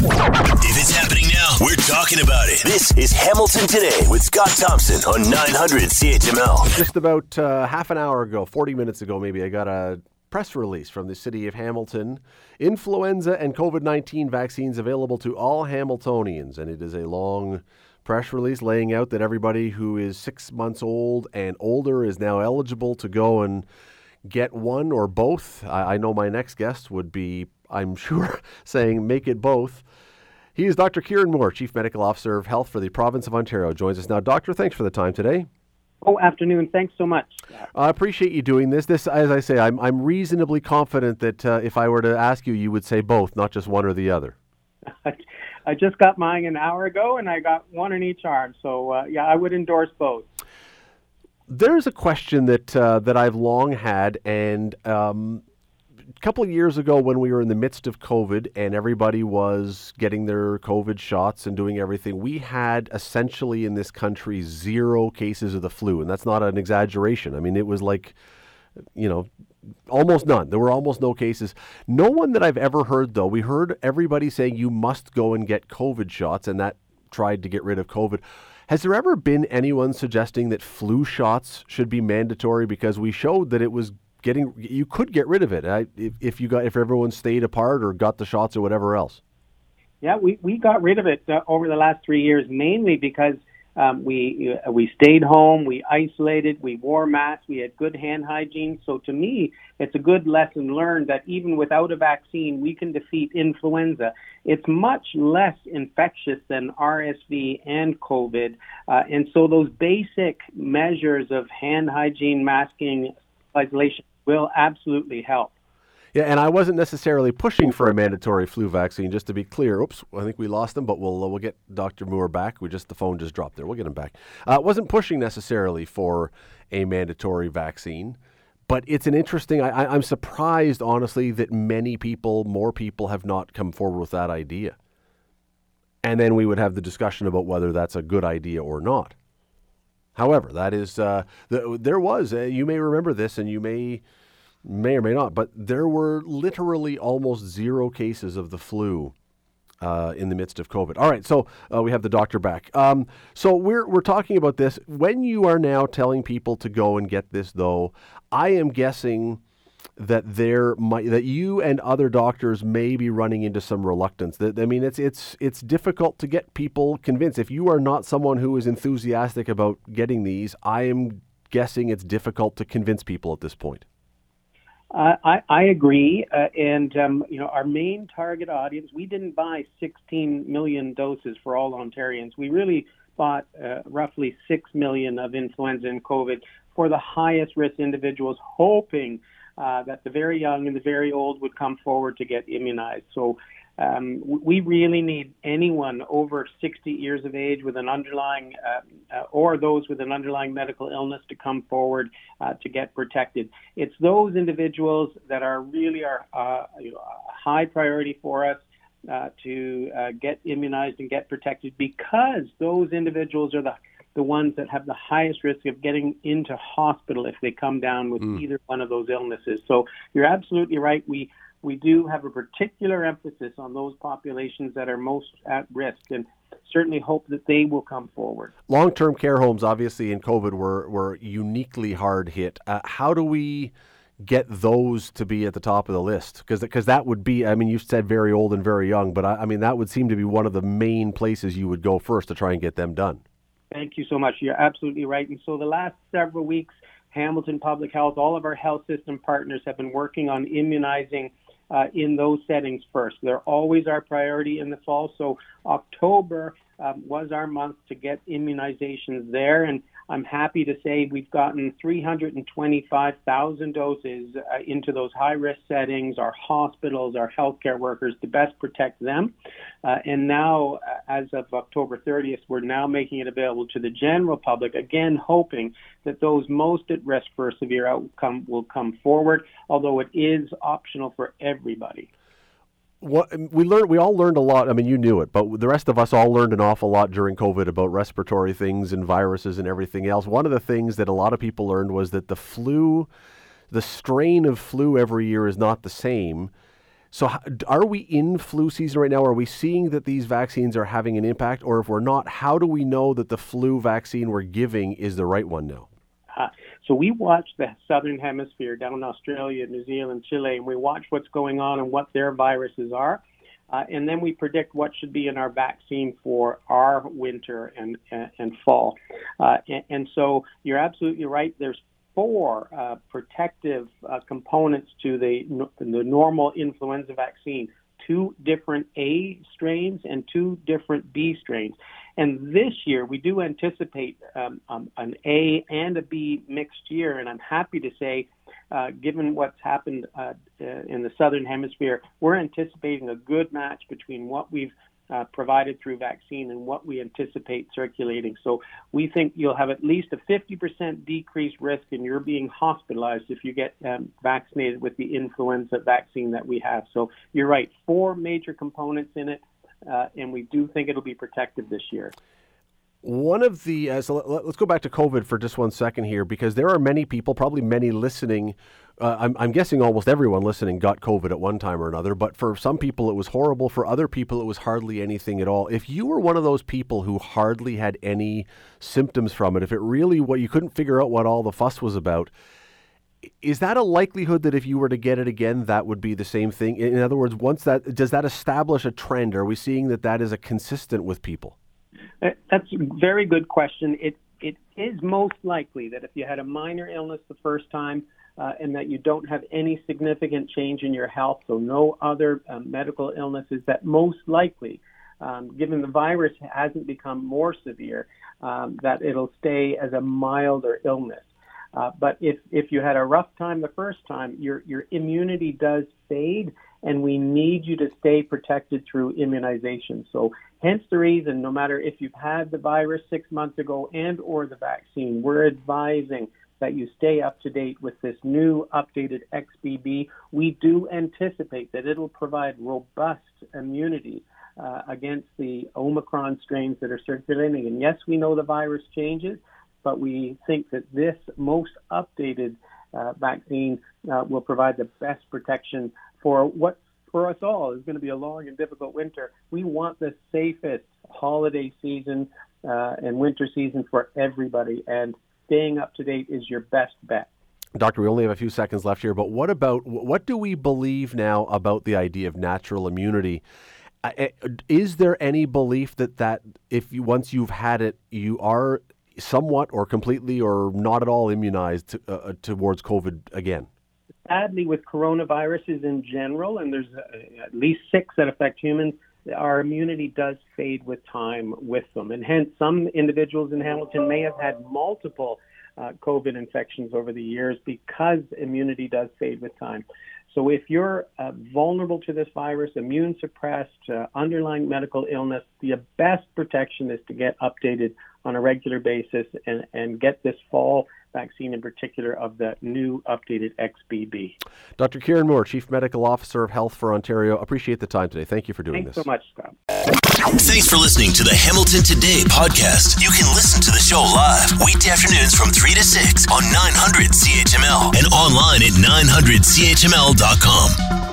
If it's happening now, we're talking about it. This is Hamilton Today with Scott Thompson on 900 CHML. Just about uh, half an hour ago, 40 minutes ago, maybe, I got a press release from the city of Hamilton. Influenza and COVID 19 vaccines available to all Hamiltonians. And it is a long press release laying out that everybody who is six months old and older is now eligible to go and get one or both. I, I know my next guest would be, I'm sure, saying make it both. He is Dr. Kieran Moore, Chief Medical Officer of Health for the Province of Ontario. Joins us now. Doctor, thanks for the time today. Oh, afternoon. Thanks so much. I appreciate you doing this. This, as I say, I'm, I'm reasonably confident that uh, if I were to ask you, you would say both, not just one or the other. I just got mine an hour ago, and I got one in each arm. So, uh, yeah, I would endorse both. There's a question that uh, that I've long had, and um, a couple of years ago, when we were in the midst of COVID and everybody was getting their COVID shots and doing everything, we had essentially in this country zero cases of the flu, and that's not an exaggeration. I mean, it was like, you know, almost none. There were almost no cases. No one that I've ever heard, though, we heard everybody saying you must go and get COVID shots, and that tried to get rid of COVID. Has there ever been anyone suggesting that flu shots should be mandatory because we showed that it was getting you could get rid of it I, if, if you got if everyone stayed apart or got the shots or whatever else? Yeah, we, we got rid of it uh, over the last three years mainly because um, we uh, we stayed home, we isolated, we wore masks, we had good hand hygiene. So to me, it's a good lesson learned that even without a vaccine, we can defeat influenza. It's much less infectious than RSV and COVID, uh, and so those basic measures of hand hygiene, masking, isolation will absolutely help. Yeah, and I wasn't necessarily pushing for a mandatory flu vaccine. Just to be clear, oops, I think we lost him, but we'll uh, we'll get Dr. Moore back. We just the phone just dropped there. We'll get him back. I uh, wasn't pushing necessarily for a mandatory vaccine, but it's an interesting. I, I'm surprised, honestly, that many people, more people, have not come forward with that idea. And then we would have the discussion about whether that's a good idea or not. However, that is uh, the, there was. Uh, you may remember this, and you may may or may not, but there were literally almost zero cases of the flu uh, in the midst of COVID. All right, so uh, we have the doctor back. Um, so we're we're talking about this. When you are now telling people to go and get this, though, I am guessing that there might that you and other doctors may be running into some reluctance. That I mean, it's it's it's difficult to get people convinced. If you are not someone who is enthusiastic about getting these, I am guessing it's difficult to convince people at this point. I, I agree, uh, and um, you know our main target audience. We didn't buy 16 million doses for all Ontarians. We really bought uh, roughly six million of influenza and COVID for the highest risk individuals, hoping uh, that the very young and the very old would come forward to get immunized. So um, we really need anyone over 60 years of age with an underlying, uh, uh, or those with an underlying medical illness to come forward uh, to get protected. It's those individuals that are really are uh, you know, a high priority for us. Uh, to uh, get immunized and get protected because those individuals are the the ones that have the highest risk of getting into hospital if they come down with mm. either one of those illnesses. So you're absolutely right. We we do have a particular emphasis on those populations that are most at risk and certainly hope that they will come forward. Long term care homes, obviously, in COVID were, were uniquely hard hit. Uh, how do we get those to be at the top of the list? Because that would be, I mean, you said very old and very young, but I, I mean, that would seem to be one of the main places you would go first to try and get them done. Thank you so much. You're absolutely right. And so the last several weeks, Hamilton Public Health, all of our health system partners have been working on immunizing uh, in those settings first. They're always our priority in the fall. So October um, was our month to get immunizations there, and I'm happy to say we've gotten 325,000 doses uh, into those high risk settings, our hospitals, our healthcare workers to best protect them. Uh, and now, uh, as of October 30th, we're now making it available to the general public, again, hoping that those most at risk for a severe outcome will come forward, although it is optional for everybody what we learned we all learned a lot i mean you knew it but the rest of us all learned an awful lot during covid about respiratory things and viruses and everything else one of the things that a lot of people learned was that the flu the strain of flu every year is not the same So, are we in flu season right now? Are we seeing that these vaccines are having an impact? Or if we're not, how do we know that the flu vaccine we're giving is the right one now? Uh, so, we watch the southern hemisphere down in Australia, New Zealand, Chile, and we watch what's going on and what their viruses are. Uh, and then we predict what should be in our vaccine for our winter and and, and fall. Uh, and, and, so you're absolutely right. There's four uh, protective uh, components to the, the normal influenza vaccine two different A strains and two different B strains. And this year, we do anticipate um, um, an A and a B mixed year. And I'm happy to say, uh, given what's happened uh, uh in the southern hemisphere, we're anticipating a good match between what we've uh, provided through vaccine and what we anticipate circulating. So we think you'll have at least a 50% decreased risk in your being hospitalized if you get um, vaccinated with the influenza vaccine that we have. So you're right, four major components in it, uh, and we do think it'll be protective this year. One of the uh, so let, us go back to COVID for just one second here because there are many people, probably many listening. Uh, I'm, I'm, guessing almost everyone listening got COVID at one time or another, but for some people it was horrible. For other people it was hardly anything at all. If you were one of those people who hardly had any symptoms from it, if it really what you couldn't figure out what all the fuss was about, is that a likelihood that if you were to get it again, that would be the same thing? In other words, once that does that establish a trend? Are we seeing that that is a consistent with people? That's a very good question. It it is most likely that if you had a minor illness the first time uh, and that you don't have any significant change in your health, so no other um, medical illnesses, that most likely, um, given the virus hasn't become more severe, um, that it'll stay as a milder illness. Uh, but if, if you had a rough time the first time, your, your immunity does fade, and we need you to stay protected through immunization. So hence the reason, no matter if you've had the virus six months ago and or the vaccine, we're advising that you stay up to date with this new updated XBB. We do anticipate that it'll provide robust immunity uh, against the Omicron strains that are circulating. And yes, we know the virus changes, but we think that this most updated uh, vaccine uh, will provide the best protection for what for us all is going to be a long and difficult winter. We want the safest holiday season uh, and winter season for everybody, and staying up to date is your best bet. Doctor, we only have a few seconds left here, but what about what do we believe now about the idea of natural immunity? Is there any belief that that if you once you've had it, you are somewhat or completely or not at all immunized uh, uh towards COVID again? Sadly, with coronaviruses in general, and there's uh, at least six that affect humans, our immunity does fade with time with them. And hence, some individuals in Hamilton may have had multiple uh, COVID infections over the years because immunity does fade with time. So if you're uh, vulnerable to this virus, immune suppressed, uh, underlying medical illness, the best protection is to get updated on a regular basis and, and get this fall vaccine in particular of the new updated XBB. Dr. Kieran Moore, Chief Medical Officer of Health for Ontario, appreciate the time today. Thank you for doing Thanks this. Thanks so much, Scott. Thanks for listening to the Hamilton Today podcast. You can listen to the show live weekday afternoons from 3 to 6 on 900 CHML and online at 900CHML.com.